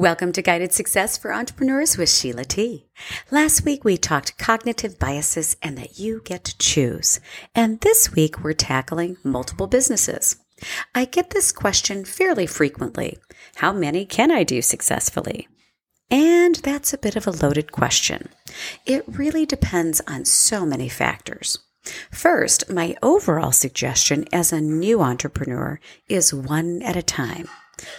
Welcome to Guided Success for Entrepreneurs with Sheila T. Last week we talked cognitive biases and that you get to choose. And this week we're tackling multiple businesses. I get this question fairly frequently. How many can I do successfully? And that's a bit of a loaded question. It really depends on so many factors. First, my overall suggestion as a new entrepreneur is one at a time.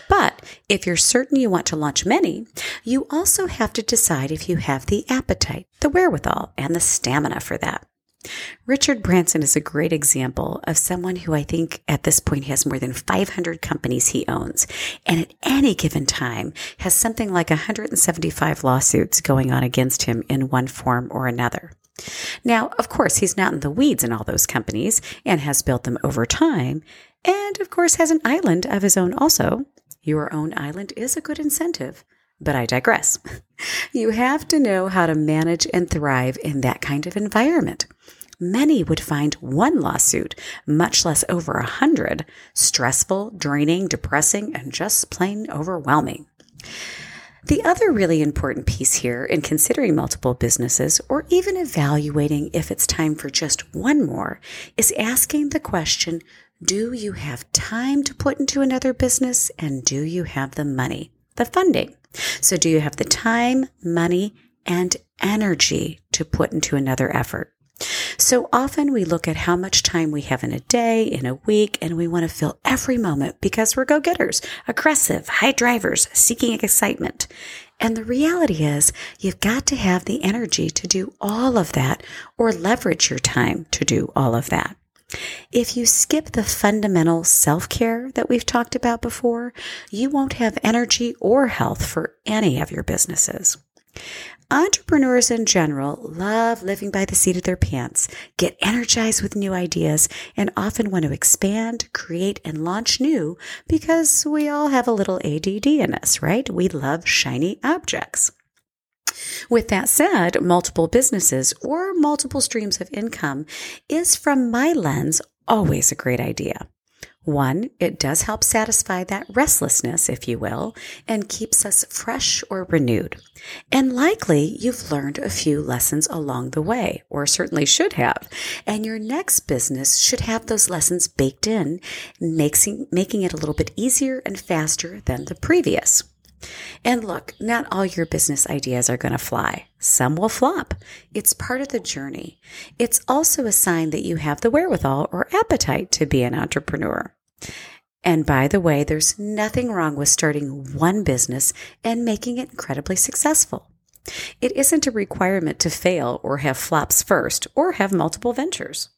But if you're certain you want to launch many, you also have to decide if you have the appetite, the wherewithal, and the stamina for that. Richard Branson is a great example of someone who I think at this point has more than 500 companies he owns, and at any given time has something like 175 lawsuits going on against him in one form or another. Now, of course, he's not in the weeds in all those companies and has built them over time, and of course has an island of his own also. Your own island is a good incentive, but I digress. you have to know how to manage and thrive in that kind of environment. Many would find one lawsuit, much less over a hundred, stressful, draining, depressing, and just plain overwhelming. The other really important piece here in considering multiple businesses or even evaluating if it's time for just one more is asking the question do you have time to put into another business? And do you have the money, the funding? So, do you have the time, money, and energy to put into another effort? So often we look at how much time we have in a day, in a week, and we want to fill every moment because we're go getters, aggressive, high drivers, seeking excitement. And the reality is you've got to have the energy to do all of that or leverage your time to do all of that. If you skip the fundamental self care that we've talked about before, you won't have energy or health for any of your businesses. Entrepreneurs in general love living by the seat of their pants, get energized with new ideas, and often want to expand, create, and launch new because we all have a little ADD in us, right? We love shiny objects. With that said, multiple businesses or multiple streams of income is, from my lens, always a great idea. One, it does help satisfy that restlessness, if you will, and keeps us fresh or renewed. And likely you've learned a few lessons along the way, or certainly should have. And your next business should have those lessons baked in, making, making it a little bit easier and faster than the previous. And look, not all your business ideas are going to fly. Some will flop. It's part of the journey. It's also a sign that you have the wherewithal or appetite to be an entrepreneur. And by the way, there's nothing wrong with starting one business and making it incredibly successful. It isn't a requirement to fail or have flops first or have multiple ventures.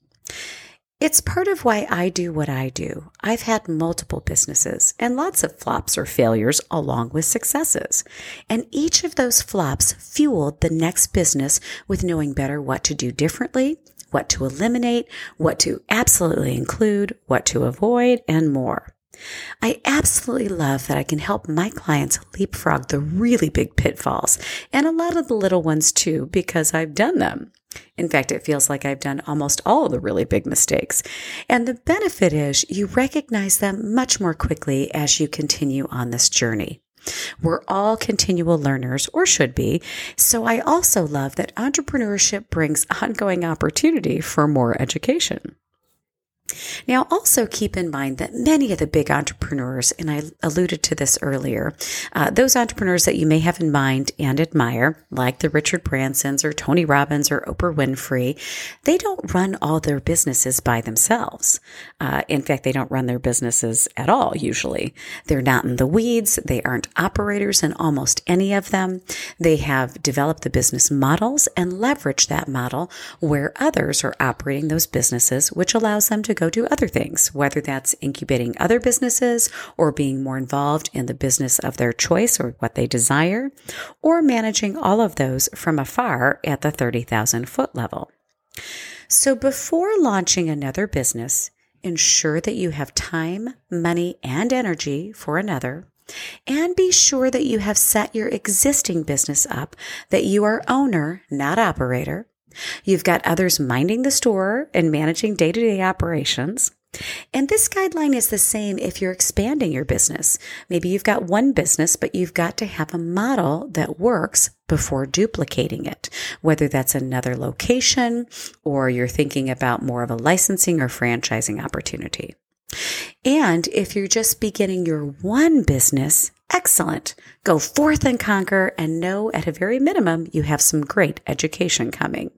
It's part of why I do what I do. I've had multiple businesses and lots of flops or failures along with successes. And each of those flops fueled the next business with knowing better what to do differently, what to eliminate, what to absolutely include, what to avoid, and more. I absolutely love that I can help my clients leapfrog the really big pitfalls and a lot of the little ones too, because I've done them. In fact, it feels like I've done almost all the really big mistakes. And the benefit is you recognize them much more quickly as you continue on this journey. We're all continual learners, or should be. So I also love that entrepreneurship brings ongoing opportunity for more education. Now, also keep in mind that many of the big entrepreneurs, and I alluded to this earlier, uh, those entrepreneurs that you may have in mind and admire, like the Richard Bransons or Tony Robbins or Oprah Winfrey, they don't run all their businesses by themselves. Uh, in fact, they don't run their businesses at all, usually. They're not in the weeds. They aren't operators in almost any of them. They have developed the business models and leverage that model where others are operating those businesses, which allows them to go go do other things, whether that's incubating other businesses or being more involved in the business of their choice or what they desire, or managing all of those from afar at the 30,000 foot level. So before launching another business, ensure that you have time, money, and energy for another. And be sure that you have set your existing business up, that you are owner, not operator. You've got others minding the store and managing day to day operations. And this guideline is the same if you're expanding your business. Maybe you've got one business, but you've got to have a model that works before duplicating it, whether that's another location or you're thinking about more of a licensing or franchising opportunity. And if you're just beginning your one business, excellent. Go forth and conquer and know at a very minimum you have some great education coming.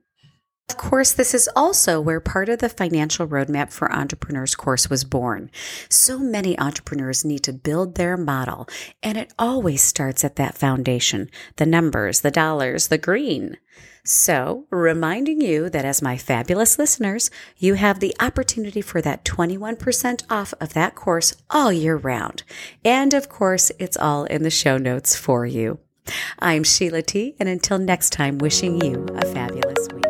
Of course, this is also where part of the financial roadmap for entrepreneurs course was born. So many entrepreneurs need to build their model, and it always starts at that foundation the numbers, the dollars, the green. So, reminding you that as my fabulous listeners, you have the opportunity for that 21% off of that course all year round. And of course, it's all in the show notes for you. I'm Sheila T, and until next time, wishing you a fabulous week.